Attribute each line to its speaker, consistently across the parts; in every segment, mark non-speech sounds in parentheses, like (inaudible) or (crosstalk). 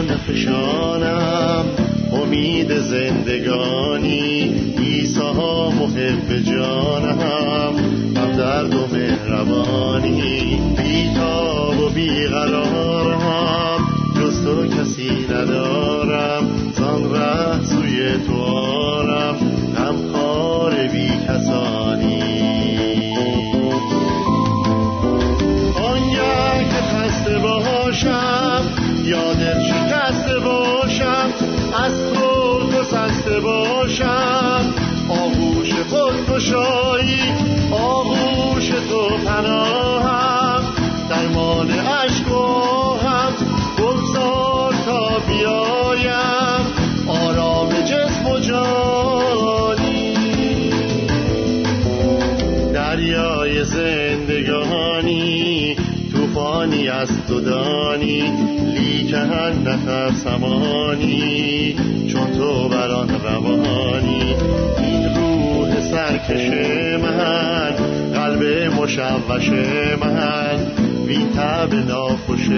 Speaker 1: جان فشانم امید زندگانی. ایسا محب جانم. هم درد و مهربانی نترسمانی چون تو بران روانی. این روح سرکش من قلب مشوش من. بی تب ناخوش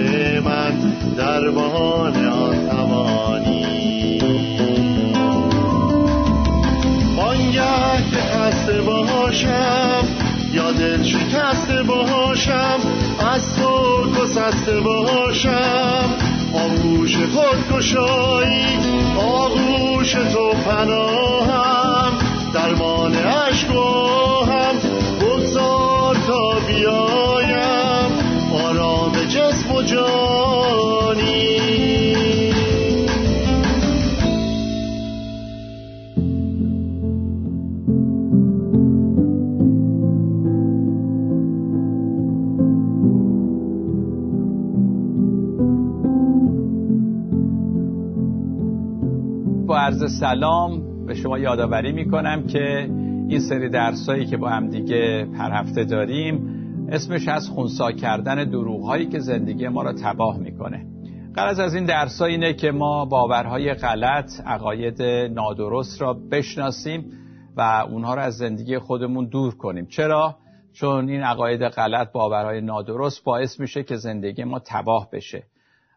Speaker 1: من درمان آن توانی. آنگه که خسته باشم یا دل شکسته باشم از تو گسسته باشم. آغوش خود گشایی آغوش تو پناهم
Speaker 2: سلام به شما یادآوری می‌کنم که این سری درسایی که با هم دیگه هر هفته داریم اسمش از خونسا کردن دروغهایی که زندگی ما را تباه می‌کنه. قرض از این درس اینه که ما باورهای غلط عقاید نادرست را بشناسیم و اونها را از زندگی خودمون دور کنیم. چرا؟ چون این عقاید غلط باورهای نادرست باعث میشه که زندگی ما تباه بشه.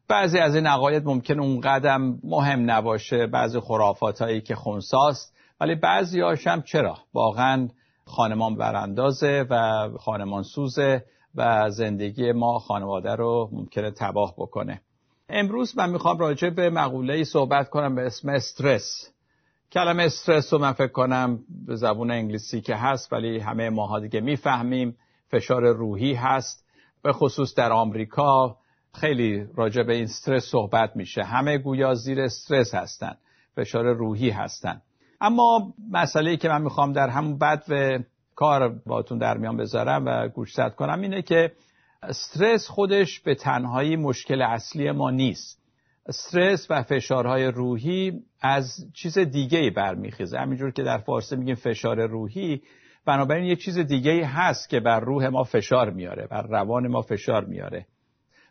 Speaker 2: بعضی از این عقاید ممکن اون قدم مهم نباشه بعضی خرافات هایی که خونساست ولی بعضی هم چرا؟ واقعا خانمان براندازه و خانمان سوزه و زندگی ما خانواده رو ممکنه تباه بکنه. امروز من می‌خوام راجع به مقوله صحبت کنم به اسم استرس. کلمه استرس رو من فکر کنم به زبون انگلیسی که هست ولی همه ماها دیگه می‌فهمیم فشار روحی هست به خصوص در آمریکا خیلی راجع به این استرس صحبت میشه. همه گویا زیر استرس هستن فشار روحی هستن. اما مسئله که من می‌خوام در همون بد و کار باتون در میان بذارم و گوشزد کنم اینه که استرس خودش به تنهایی مشکل اصلی ما نیست. استرس و فشارهای روحی از چیز دیگه ای برمیخیزه. همینجور که در فارسی میگیم فشار روحی بنابراین یه چیز دیگه ای هست که بر روح ما فشار میاره بر روان ما فشار میاره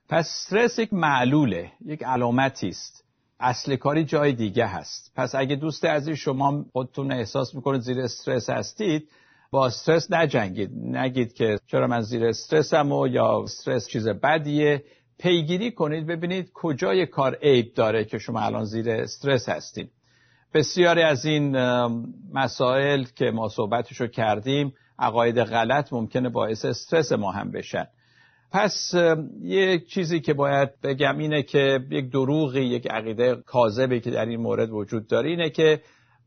Speaker 2: پس استرس یک معلوله یک علامتی است. اصل کاری جای دیگه هست. پس اگه دوست عزیز شما خودتون احساس می‌کنید زیر استرس هستید با استرس نجنگید. نگید که چرا من زیر استرسم و یا استرس چیز بدیه. پیگیری کنید ببینید کجای کار عیب داره که شما الان زیر استرس هستید. بسیاری از این مسائل که ما صحبتشو کردیم عقاید غلط ممکنه باعث استرس ما هم بشن. پس یک چیزی که باید بگم اینه که یک دروغی یک عقیده کاذبی که در این مورد وجود داره اینه که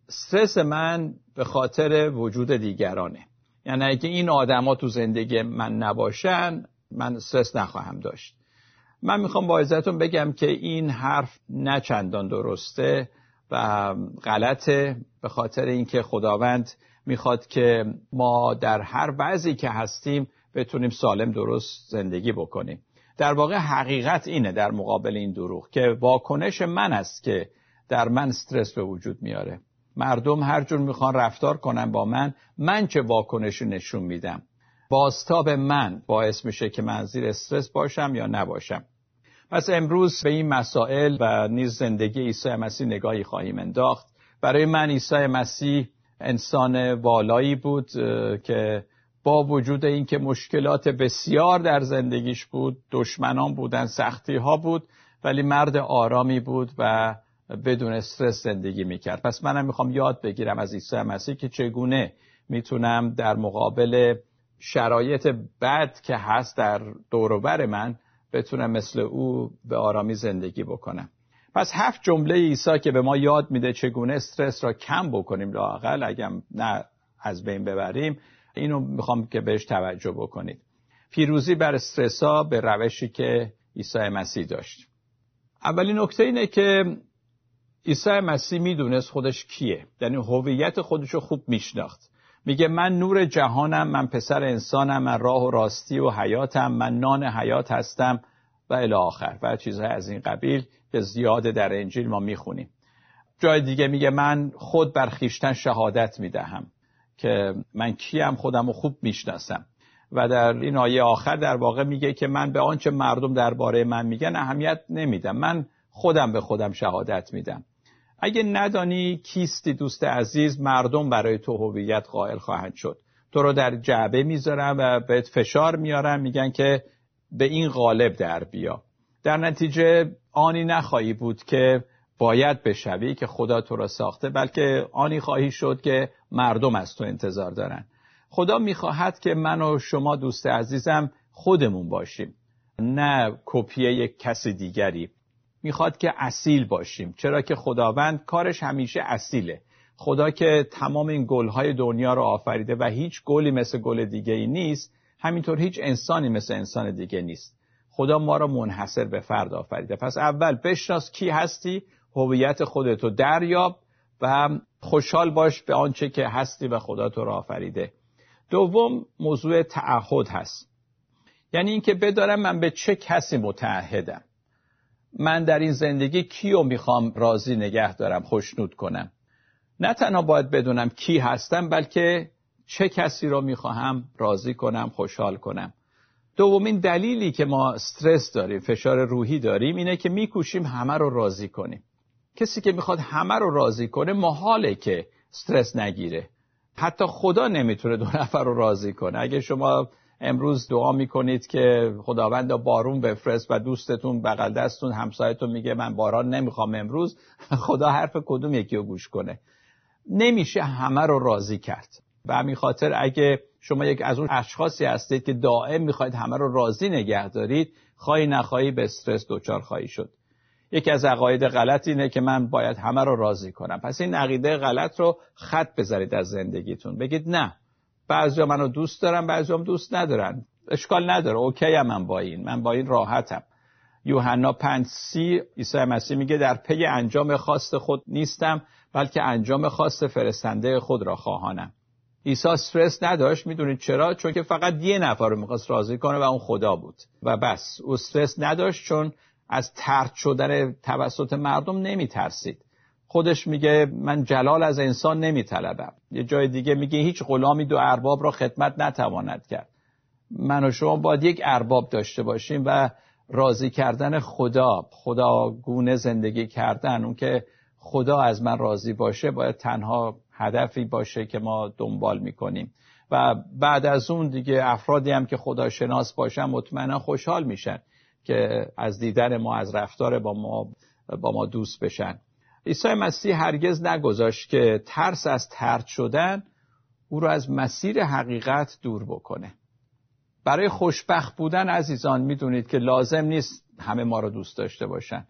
Speaker 2: استرس من به خاطر وجود دیگرانه. یعنی اگه این آدما تو زندگی من نباشن من استرس نخواهم داشت. من می‌خوام با عزتون بگم که این حرف نه چندان درسته و غلطه به خاطر اینکه خداوند می‌خواد که ما در هر بعضی که هستیم بتونیم سالم درست زندگی بکنیم. در واقع حقیقت اینه در مقابل این دروغ که واکنش من است که در من استرس به وجود میاره. مردم هر جور می‌خوان رفتار کنن با من من چه واکنشی نشون میدم؟ باستاب من باعث میشه که من زیر استرس باشم یا نباشم؟ پس امروز به این مسائل و نیز زندگی عیسی مسیح نگاهی خواهیم انداخت. برای من عیسی مسیح انسان والایی بود که با وجود اینکه مشکلات بسیار در زندگیش بود دشمنان بودن سختی ها بود ولی مرد آرامی بود و بدون استرس زندگی می‌کرد. پس منم می‌خوام یاد بگیرم از عیسی مسیح که چگونه می‌تونم در مقابل شرایط بد که هست در دوروبر من بتونم مثل او به آرامی زندگی بکنم. پس هفت جمله عیسی که به ما یاد میده چگونه استرس را کم بکنیم لاقل اگم نه از بین ببریم اینو می‌خوام که بهش توجه بکنید. پیروزی بر استرسا به روشی که عیسی مسیح داشت. اولین نکته اینه که عیسی مسیح می‌دونست خودش کیه. یعنی هویت خودش رو خوب میشناخت. میگه من نور جهانم من پسر انسانم من راه و راستی و حیاتم من نان حیات هستم و الی آخر. و چیزهای از این قبیل که زیاده در انجیل ما می‌خونیم. جای دیگه میگه من خود بر خیشتن شهادت می‌دهم. که من کیم خودم رو خوب می‌شناسم. و در این آیه آخر در واقع میگه که من به آنچه مردم درباره من میگن اهمیت نمیدم. من خودم به خودم شهادت میدم. اگه ندانی کیستی دوست عزیز مردم برای تو هویت قائل خواهند شد. تو رو در جعبه می‌ذارن و بهت فشار میارن میگن که به این غالب در بیا. در نتیجه آنی نخواهی بود که باید بشوی که خدا تو را ساخته بلکه آنی خواهی شد که مردم از تو انتظار دارن. خدا می‌خواهد که من و شما دوست عزیزم خودمون باشیم نه کپی یک کس دیگری. می‌خواد که اصیل باشیم چرا که خداوند کارش همیشه اصیله. خدا که تمام این گلهای دنیا رو آفریده و هیچ گلی مثل گل دیگه ای نیست همینطور هیچ انسانی مثل انسان دیگه نیست. خدا ما را منحصر به فرد آفریده. پس اول بشناس کی هستی هویت خودتو دریاب و خوشحال باش به آنچه که هستی و خدا تو را آفریده. دوم موضوع تعهد هست. یعنی اینکه بدارم من به چه کسی متعهدم؟ من در این زندگی کیو می‌خوام راضی نگه دارم خوشنود کنم؟ نه تنها باید بدونم کی هستم بلکه چه کسی رو می‌خواهم راضی کنم خوشحال کنم. دومین دلیلی که ما استرس داریم فشار روحی داریم اینه که میکوشیم همه رو راضی کنیم. کسی که می‌خواد همه رو راضی کنه محاله که استرس نگیره. حتی خدا نمی‌تونه دو نفر رو راضی کنه. اگه شما امروز دعا می‌کنید که خداوند بارون بفرست و دوستتون بغل دستتون همسایتون میگه من باران نمی‌خوام امروز (laughs) خدا حرف کدوم یکی رو گوش کنه. نمیشه همه رو راضی کرد. و همین خاطر اگه شما یک از اون اشخاصی هستید که دائم می‌خواید همه رو راضی نگه دارید خواهی نخواهی به استرس دچار خواهی شد. یکی از عقاید غلط اینه که من باید همه رو راضی کنم. پس این عقیده غلط رو خط بذارید از زندگیتون. بگید نه بعضی منو دوست دارن بعضی هم دوست ندارن. اشکال نداره OK هم من با این. من با این راحتم. یوحنا 5 سی عیسی مسیح میگه در پی انجام خواست خود نیستم بلکه انجام خواست فرستنده خود را خواهانم. عیسی استرس نداشت می‌دونید چرا؟ چون که فقط یه نفر رو می‌خواست راضی کنه و اون خدا بود. و بس او استرس نداشت چون از طرد شدن توسط مردم نمیترسید. خودش میگه من جلال از انسان نمیطلبم. یه جای دیگه میگه هیچ غلامی دو ارباب را خدمت نتواند کرد. من و شما باید یک ارباب داشته باشیم و راضی کردن خدا خدا گونه زندگی کردن. اون که خدا از من راضی باشه باید تنها هدفی باشه که ما دنبال می‌کنیم. و بعد از اون دیگه افرادی هم که خدا شناس باشن مطمئنا خوشحال میشن. که از دیدن ما از رفتار با ما با ما دوست بشن. عیسی مسیح هرگز نگذاشت که ترس از ترد شدن او را از مسیر حقیقت دور بکنه. برای خوشبخت بودن عزیزان می‌دونید که لازم نیست همه ما رو دوست داشته باشن.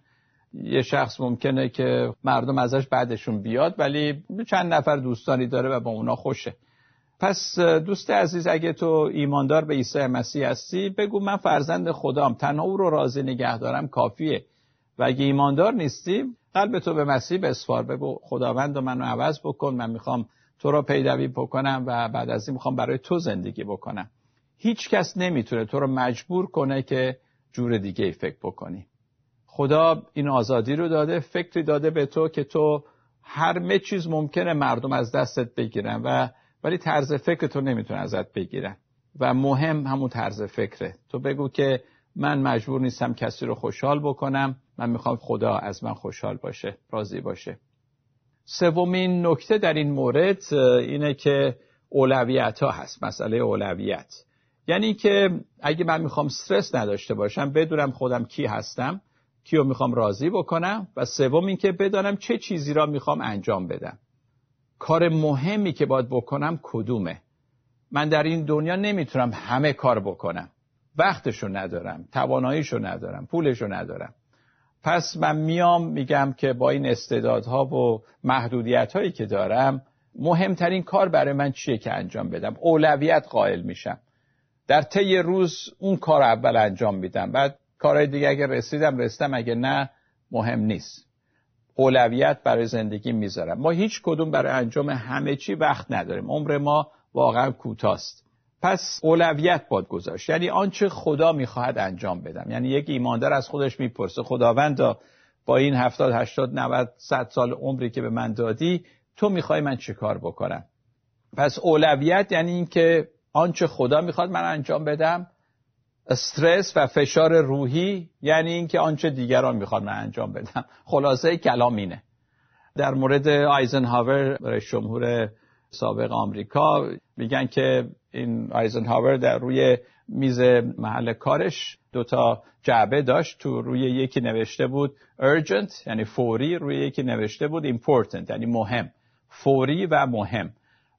Speaker 2: یه شخص ممکنه که مردم ازش بعدشون بیاد ولی چند نفر دوستانی داره و با اونا خوشه. پس دوست عزیز اگه تو ایماندار به عیسی مسیح هستی بگو من فرزند خدام تنها او رو راضی نگه دارم کافیه. و اگه ایماندار نیستی قلب تو به مسیح بسپار بگو خداوند و منو عوض بکن من می‌خوام تو رو پیدوی بکنم و بعد از این می‌خوام برای تو زندگی بکنم. هیچ کس نمی‌تونه تو رو مجبور کنه که جور دیگه ای فکر بکنی. خدا این آزادی رو داده فکری داده به تو که تو هر چیز ممکنه مردم از دستت بگیرن و ولی طرز فکر تو نمی‌تونه ازت بگیرن و مهم همون طرز فکره. تو بگو که من مجبور نیستم کسی رو خوشحال بکنم. من می‌خوام خدا از من خوشحال باشه راضی باشه. سومین نکته در این مورد اینه که اولویت ها هست مسئله اولویت. یعنی که اگه من می‌خوام استرس نداشته باشم بدونم خودم کی هستم کیو می‌خوام راضی بکنم و سوم اینکه بدانم چه چیزی را می‌خوام انجام بدم. کار مهمی که باید بکنم کدومه؟ من در این دنیا نمی‌تونم همه کار بکنم. وقتشو ندارم تواناییشو ندارم پولشو ندارم. پس من میام میگم که با این استعدادها و محدودیت هایی که دارم مهمترین کار برای من چیه که انجام بدم؟ اولویت قائل میشم. در طی روز اون کار اول انجام میدم. بعد کارهای دیگه اگه رسیدم رسیدم اگه نه مهم نیست. اولویت برای زندگی می‌ذارم. ما هیچ کدوم برای انجام همه چی وقت نداریم. عمر ما واقعا کوتاست. پس اولویت باد گذاشت. یعنی آنچه خدا می‌خواهد انجام بدم. یعنی یک ایماندار از خودش می‌پرسه خداوندا با این هفتاد هشتاد 90 صد سال عمری که به من دادی تو می‌خوای من چه کار بکنم؟ پس اولویت یعنی اینکه آنچه خدا می‌خواد من انجام بدم. استرس و فشار روحی یعنی اینکه آنچه دیگران می‌خواد من انجام بدم. (laughs) خلاصه کلام اینه. در مورد آیزنهاور رئیس جمهور سابق آمریکا میگن که این آیزنهاور در روی میز محل کارش دوتا جعبه داشت. تو روی یکی نوشته بود urgent یعنی فوری روی یکی نوشته بود important یعنی مهم. فوری و مهم.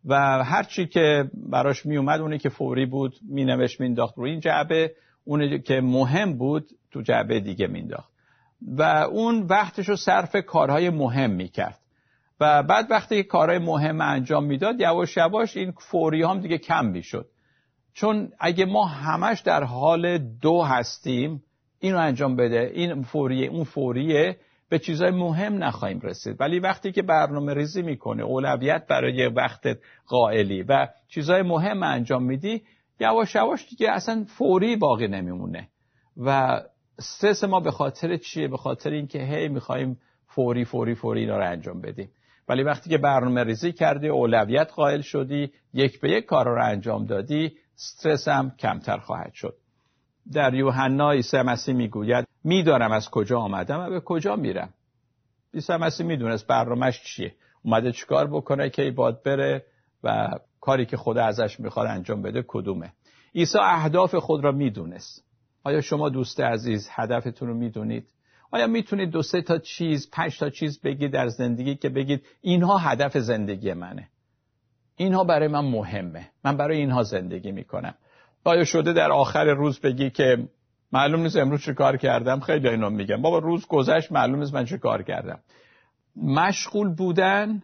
Speaker 2: و هرچی که براش می اومد اونی که فوری بود می نوشت مینداخت روی این جعبه. اونی که مهم بود تو جعبه دیگه مینداخت. و اون وقتش رو صرف کارهای مهم می‌کرد. و بعد وقتی کارهای مهم انجام می‌داد یواش یواش این فوری هم دیگه کم می‌شد. چون اگه ما همش در حال دو هستیم اینو انجام بده این فوریه اون فوریه به چیزهای مهم نخواهیم رسید. ولی وقتی که برنامه ریزی می‌کنه اولویت برای وقت قائلی و چیزهای مهم انجام میدی یواش یواش دیگه اصلا فوری باقی نمیمونه. و استرس ما به خاطر چیه؟ به خاطر اینکه هی می‌خوایم فوری فوری فوری اینا رو انجام بدیم. ولی وقتی که برنامه ریزی کردی اولویت قائل شدی یک به یک کار رو انجام دادی استرس هم کمتر خواهد شد. در یوحنا عیسی مسیح می‌گوید می‌دانم از کجا آمدم و به کجا میرم. عیسی مسیح می‌دونست برنامهش چیه. اومده چیکار بکنه که باد بره و کاری که خدا ازش می‌خواد انجام بده کدومه. عیسی اهداف خود را می‌دونست. آیا شما دوست عزیز هدفتون رو می‌دونید؟ آیا می‌تونید دو سه تا چیز پنج تا چیز بگید در زندگی که بگید اینها هدف زندگی منه. اینها برای من مهمه. من برای اینها زندگی می‌کنم. آیا شده در آخر روز بگی که معلوم نیست امروز چه کار کردم خیلی اینا میگم بابا روز گذشت معلوم نیست من چه کار کردم. مشغول بودن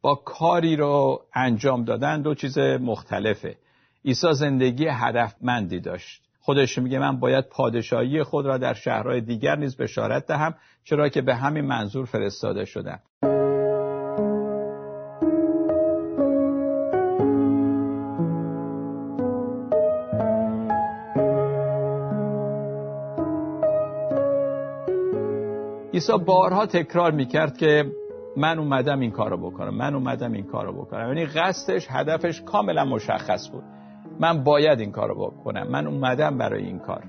Speaker 2: با کاری رو انجام دادن دو چیز مختلفه. عیسی زندگی هدفمندی داشت. خودش میگه من باید پادشاهی خود را در شهرهای دیگر نیز بشارت دهم چرا که به همین منظور فرستاده شدم. عیسی بارها تکرار می‌کرد که من اومدم این کارو بکنم من اومدم این کارو بکنم. یعنی قصدش هدفش کاملا مشخص بود. من باید این کارو بکنم من اومدم برای این کار.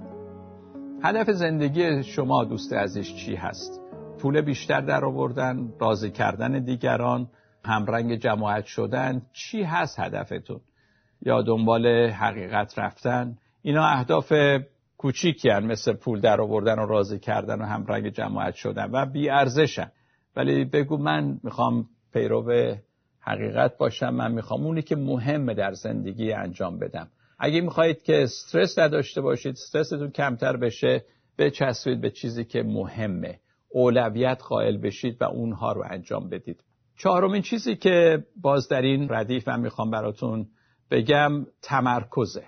Speaker 2: هدف زندگی شما دوست عزیز چی هست؟ پول بیشتر در آوردن راضی کردن دیگران همرنگ جماعت شدن چی هست هدفتون؟ یا دنبال حقیقت رفتن؟ اینا اهداف کوچیکی هن مثل پول در آوردن و راضی کردن و همرنگ جماعت شدن و بی ارزشن ولی بگو من می‌خوام پیرو حقیقت باشم من می‌خوام اونی که مهمه در زندگی انجام بدم. اگه می‌خواهید که استرس نداشته باشید استرستون کمتر بشه بچسبید به چیزی که مهمه. اولویت قائل بشید و اونها رو انجام بدید. چهارمین چیزی که باز در این ردیف من می‌خوام براتون بگم تمرکزه.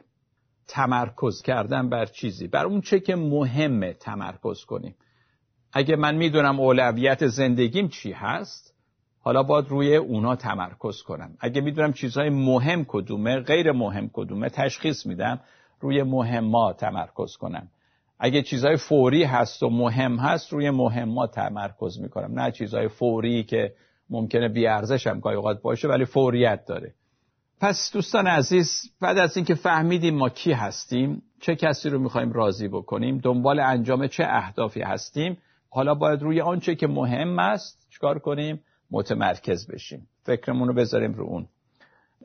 Speaker 2: تمرکز کردن بر چیزی. بر اون چه که مهمه تمرکز کنیم. اگه من می‌دونم اولویت زندگیم چی هست حالا باید روی اونا تمرکز کنم. اگه می‌دونم چیزهای مهم کدومه غیر مهم کدومه تشخیص میدم روی مهمات تمرکز کنم. اگه چیزهای فوری هست و مهم هست روی مهمات تمرکز می‌کنم. نه چیزهای فوری که ممکنه بیارزش هم گاهی اوقات باشه ولی فوریت داره. پس دوستان عزیز بعد از اینکه فهمیدیم ما کی هستیم چه کسی رو می‌خوایم راضی بکنیم دنبال انجام چه اهدافی هستیم حالا باید روی آنچه که مهم است چیکار کنیم؟ متمرکز بشیم. فکرمون رو بذاریم رو اون.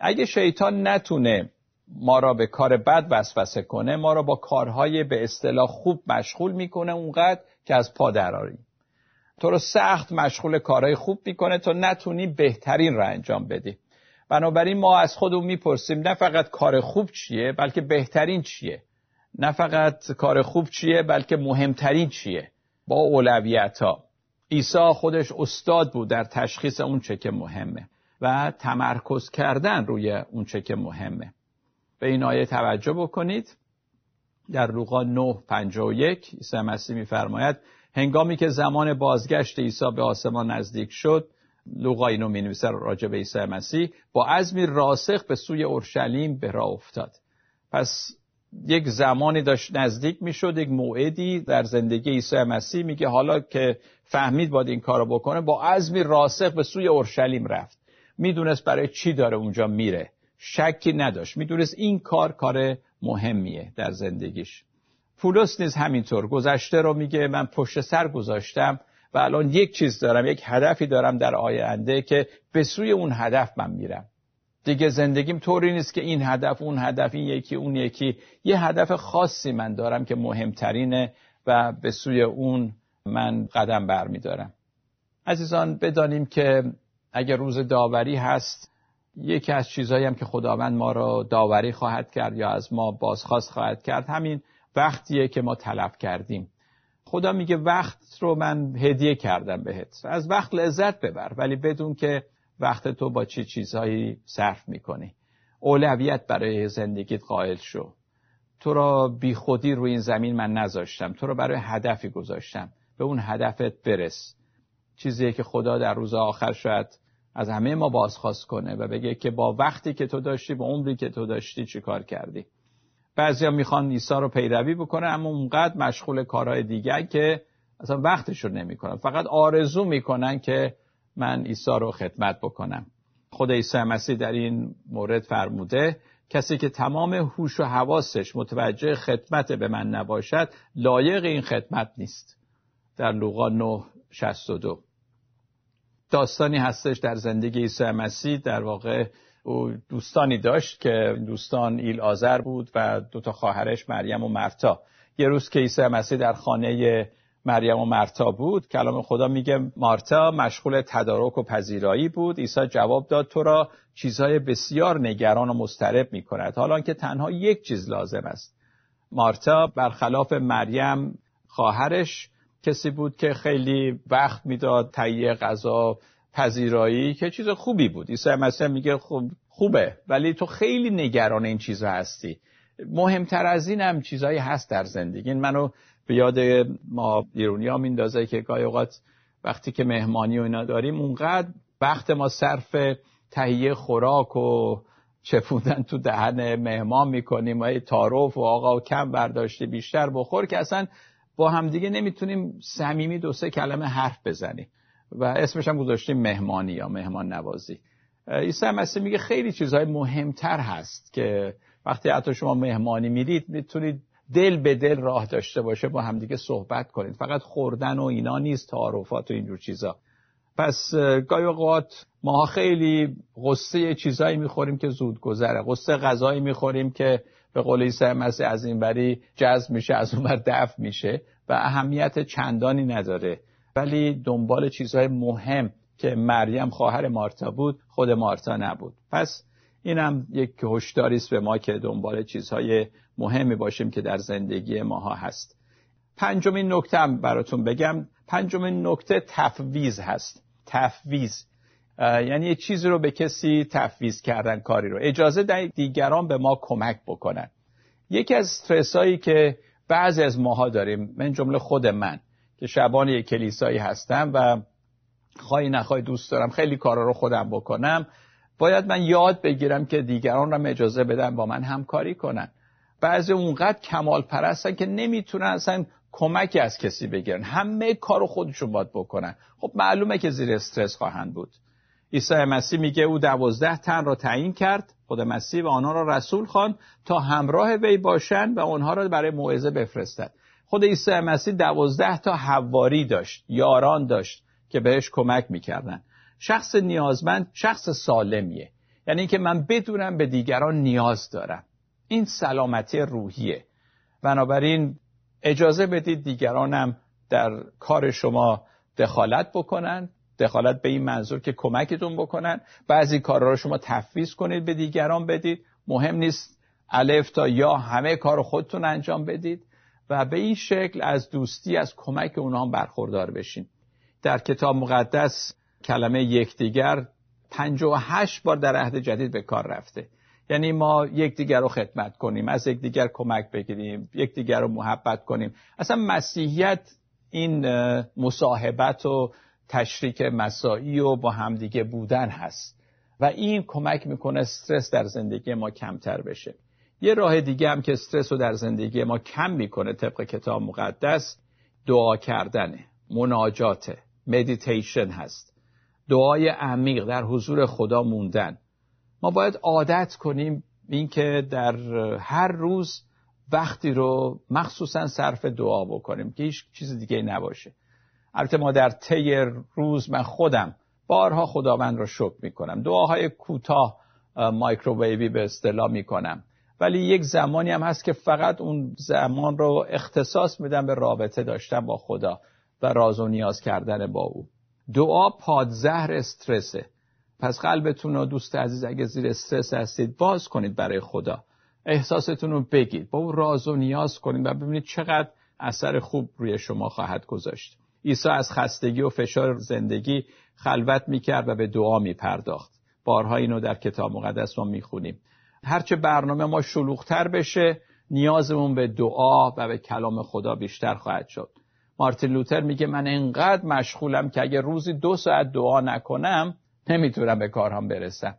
Speaker 2: اگه شیطان نتونه ما را به کار بد وسوسه کنه ما را با کارهای به اصطلاح خوب مشغول می‌کنه اونقدر که از پا دراریم تو رو سخت مشغول کارهای خوب می‌کنه تا نتونی بهترین را انجام بدی. بنابراین ما از خودمون می‌پرسیم نه فقط کار خوب چیه بلکه بهترین چیه؟ نه فقط کار خوب چیه بلکه مهمترین چیه؟ با اولویت ها عیسی خودش استاد بود در تشخیص اون چه که مهمه و تمرکز کردن روی اون چه که مهمه. به این آیه توجه بکنید. در لوقا 9:51 عیسی مسیح میفرماید هنگامی که زمان بازگشت عیسی به آسمان نزدیک شد لوقا اینو می نویسه راجع به عیسی مسیح با عزمی راسخ به سوی اورشلیم به راه افتاد. پس یک زمانی داشت نزدیک می‌شد یک موعدی در زندگی عیسی مسیح میگه حالا که فهمید باید این کارو بکنه با عزمی راسخ به سوی اورشلیم رفت. می‌دونست برای چی داره اونجا میره. شکی نداشت. می‌دونست این کار کار مهمیه در زندگیش. پولس نیز همینطور گذشته رو میگه من پشت سر گذاشتم. و الان یک چیز دارم یک هدفی دارم در آینده که به سوی اون هدف من میرم. دیگه زندگیم طوری نیست که این هدف اون هدف این یکی اون یکی. یه هدف خاصی من دارم که مهمترینه و به سوی اون من قدم برمیدارم. عزیزان بدانیم که اگر روز داوری هست یکی از چیزهایی هم که خداوند ما را داوری خواهد کرد یا از ما بازخواست خواهد کرد همین وقتیه که ما طلب کردیم. خدا میگه وقت رو من هدیه کردم بهت. از وقت لذت ببر ولی بدون که وقت تو با چه چی چیزهایی صرف می‌کنی. اولویت برای زندگیت قائل شو. تو را بی خودی روی این زمین من نذاشتم. تو را برای هدفی گذاشتم. به اون هدفت برس. چیزیه که خدا در روز آخر شاید از همه ما بازخواست کنه و بگه که با وقتی که تو داشتی با عمری که تو داشتی چی کار کردی؟ بعضیا می‌خوان عیسی رو پیروی بکنه اما اونقدر مشغول کارهای دیگر که اصلا وقتش رو نمی‌کنن. فقط آرزو می‌کنن که من عیسی رو خدمت بکنم. خود عیسی مسیح در این مورد فرموده کسی که تمام هوش و حواسش متوجه خدمت به من نباشد لایق این خدمت نیست. در لوقا 9 62 داستانی هستش در زندگی عیسی مسیح در واقع او دوستانی داشت که دوستان ایل آذر بود و دو تا خواهرش مریم و مرتا. یه روز که عیسی مسیح در خانه مریم و مرتا بود کلام خدا میگه مارتا مشغول تدارک و پذیرایی بود. عیسی جواب داد تو را چیزهای بسیار نگران و مسترب می‌کند. حالا که تنها یک چیز لازم است. مارتا برخلاف مریم خواهرش کسی بود که خیلی وقت می‌داد تهیه غذا پذیرایی که چیز خوبی بود. عیسی مسیح میگه خوب خوبه ولی تو خیلی نگران این چیزها هستی. مهمتر از این هم چیزهایی هست در زندگی. این منو به یاد ما ایرونی ها میندازه که گاهی اوقات وقتی که مهمانی و اینا داریم اونقدر وقت ما صرف تهیه خوراک و چپوندن تو دهن مهمان می‌کنیم. و تعارف و آقا کم برداشته بیشتر بخور که اصلا با همدیگه نمی‌تونیم صمیمی دو سه کلمه حرف بزنیم. و اسمش هم گذاشتیم مهمانی یا مهمان نوازی. عیسی مسیح میگه خیلی چیزهای مهمتر هست که وقتی حتی شما مهمانی میرید می‌تونید دل به دل راه داشته باشه با همدیگه صحبت کنید. فقط خوردن و اینا نیست تعارفات و اینجور چیزا. پس گاهی اوقات ما خیلی قصه چیزایی می‌خوریم که زود گذره. قصه غذایی می‌خوریم که به قول عیسی مسیح از این بری جذب میشه از اون بر دفع میشه و اهمیت چندانی نداره. ولی دنبال چیزهای مهم که مریم خواهر مارتا بود خود مارتا نبود. پس اینم یک هشداری است به ما که دنبال چیزهای مهمی باشیم که در زندگی ماها هست. پنجمین نکته هم براتون بگم. پنجمین نکته تفویض هست. تفویض. یعنی یه چیزی رو به کسی تفویض کردن کاری رو. اجازه دیگران به ما کمک بکنن. یکی از استرس هایی که بعضی از ماها داریم من جمله خود من. که شبان یک کلیسایی هستم و خواهی نخواهی دوست دارم خیلی کارا رو خودم بکنم. باید من یاد بگیرم که دیگران را اجازه بدم با من همکاری کنن. بعضی اونقدر کمال پرستن که نمی‌تونن اصلا کمکی از کسی بگیرن. همه کار خودشون باید بکنن. خب معلومه که زیر استرس خواهند بود. عیسی مسیح میگه او دوازده تن را تعیین کرد خود مسیح و آنها را رسول خوان تا همراه وی باشند و آنها را برای موعظه بفرستد. خود عیسی مسیح دوازده تا حواری داشت یاران داشت که بهش کمک می‌کردن. شخص نیازمند شخص سالمیه. یعنی که من بدونم به دیگران نیاز دارم. این سلامتی روحیه. بنابراین اجازه بدید دیگرانم در کار شما دخالت بکنن دخالت به این منظور که کمکتون بکنن. بعضی کارها رو شما تفویض کنید به دیگران بدید. مهم نیست الف تا یا همه کار خودتون انجام بدید. و به این شکل از دوستی از کمک اونها برخوردار بشین. در کتاب مقدس کلمه یکدیگر هشت بار در عهد جدید به کار رفته. یعنی ما یکدیگر رو خدمت کنیم از یکدیگر کمک بگیریم یکدیگر رو محبت کنیم. اصلا مسیحیت این مصاحبت و تشریک مساعی و با همدیگه بودن هست. و این کمک می‌کنه استرس در زندگی ما کمتر بشه. یه راه دیگه هم که استرس رو در زندگی ما کم می‌کنه طبق کتاب مقدس دعا کردنه مناجاته مدیتیشن هست. دعای عمیق در حضور خدا موندن. ما باید عادت کنیم اینکه در هر روز وقتی رو مخصوصا صرف دعا بکنیم که هیچ چیز دیگه نباشه. البته ما در طی روز من خودم بارها خداوند رو شکر می‌کنم. دعاهای کوتاه مایکروویوی به اصطلاح می‌کنم. ولی یک زمانی هم هست که فقط اون زمان رو اختصاص میدم به رابطه داشتن با خدا و راز و نیاز کردن با او. دعا پادزهر استرسه. پس قلبتون رو دوست عزیز اگه زیر استرس هستید باز کنید برای خدا. احساستون رو بگید. با او راز و نیاز کنید و ببینید چقدر اثر خوب روی شما خواهد گذاشت. عیسی از خستگی و فشار زندگی خلوت می‌کرد و به دعا میپرداخت. بارها اینو در کتاب مقدس ما می‌خونیم. هرچه برنامه ما شلوغتر بشه نیازمون به دعا و به کلام خدا بیشتر خواهد شد. مارتین لوتر میگه من انقدر مشغولم که اگه روزی دو ساعت دعا نکنم نمی‌تونم به کارهام برسم.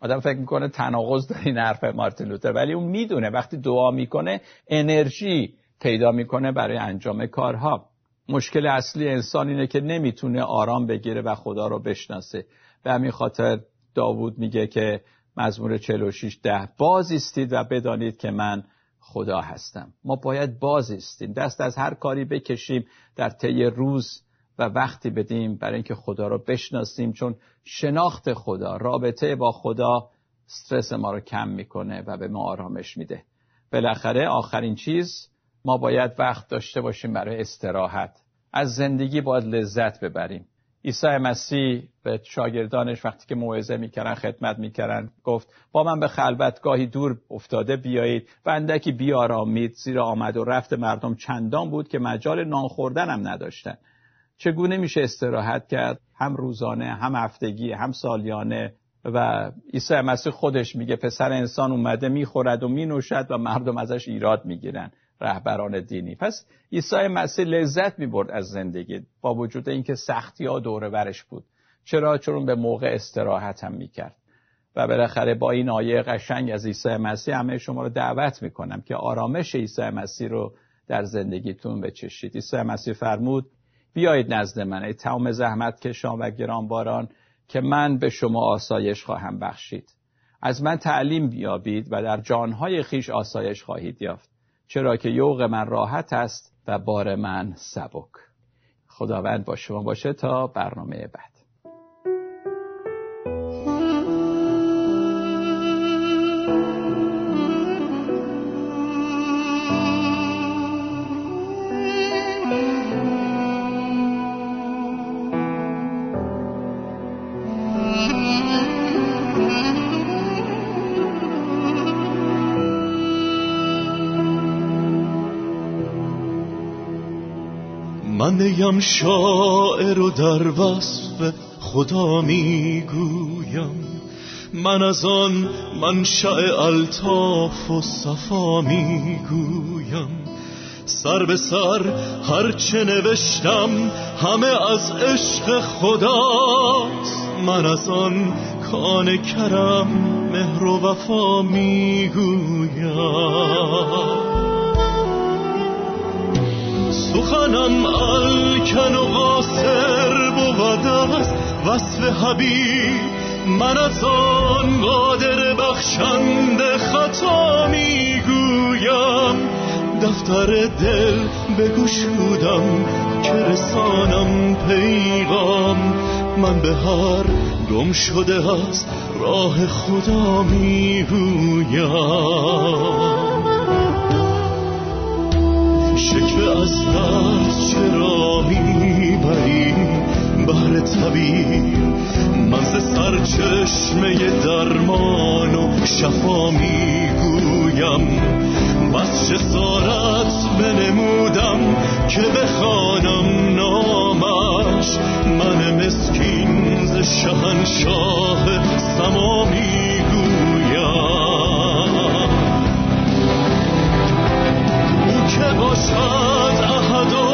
Speaker 2: آدم فکر می‌کنه تناقض داره این حرف مارتین لوتر ولی اون می‌دونه. وقتی دعا می‌کنه انرژی پیدا می‌کنه برای انجام کارها. مشکل اصلی انسان اینه که نمی‌تونه آرام بگیره و خدا رو بشناسه. به همین خاطر داوود میگه که مزمور 46 ده. باز استید و بدانید که من خدا هستم. ما باید باز استیم دست از هر کاری بکشیم در طی روز و وقتی بدیم برای اینکه خدا رو بشناسیم چون شناخت خدا رابطه با خدا استرس ما رو کم می‌کنه و به ما آرامش میده. بالاخره آخرین چیز ما باید وقت داشته باشیم برای استراحت. از زندگی باید لذت ببریم. عیسی مسیح به شاگردانش وقتی که موعظه می‌کردن خدمت می‌کردن گفت با من به خلوتگاهی دور افتاده بیایید. و اندکی بیارامید زیرا آمد و رفت مردم چندان بود که مجال نان هم نداشتن. چگونه میشه استراحت کرد؟ هم روزانه هم هفتگی هم سالیانه. و عیسی مسیح خودش میگه پسر انسان اومده می‌خورد و مینوشد و مردم ازش ایراد می‌گیرن. رهبران دینی. پس عیسی مسیح لذت می‌برد از زندگی با وجود اینکه سختی ها دور برش بود. چرا؟ چون به موقع استراحت هم می‌کرد. و بالاخره با این آیه قشنگ از عیسی مسیح همه شما رو دعوت می‌کنم که آرامش عیسی مسیح رو در زندگیتون بچشید. عیسی مسیح فرمود بیایید نزد من ای تمام زحمت کشان و گرانباران که من به شما آسایش خواهم بخشید. از من تعلیم بیابید و در جانهای خیش آسایش خواهید یافت. چرا که یوغ من راحت است و بار من سبک. خداوند با شما باشه تا برنامه بعد.
Speaker 3: نیم شاعر و در وصف خدا می‌گویم. من از آن منشأ الطاف و صفا می‌گویم. سر به سر هرچه نوشتم همه از عشق خداست. من از آن کان کرم مهر و وفا می‌گویم. سخنم الکن و قاصر بود از وصف حبیب من از آن قادر بخشنده خطا می‌گویم. دفتر دل بگشودم که رسانم پیغام. من به هر گم شده از راه خدا می‌گویم. شکوه از درد چرا می‌بری بهر طبیب من ز سرچشمه درمان و شفا می‌گویم. بس جسارت بنمودم که بخوانم نامش. من مسکین ز شهنشاه سمامی باشد احد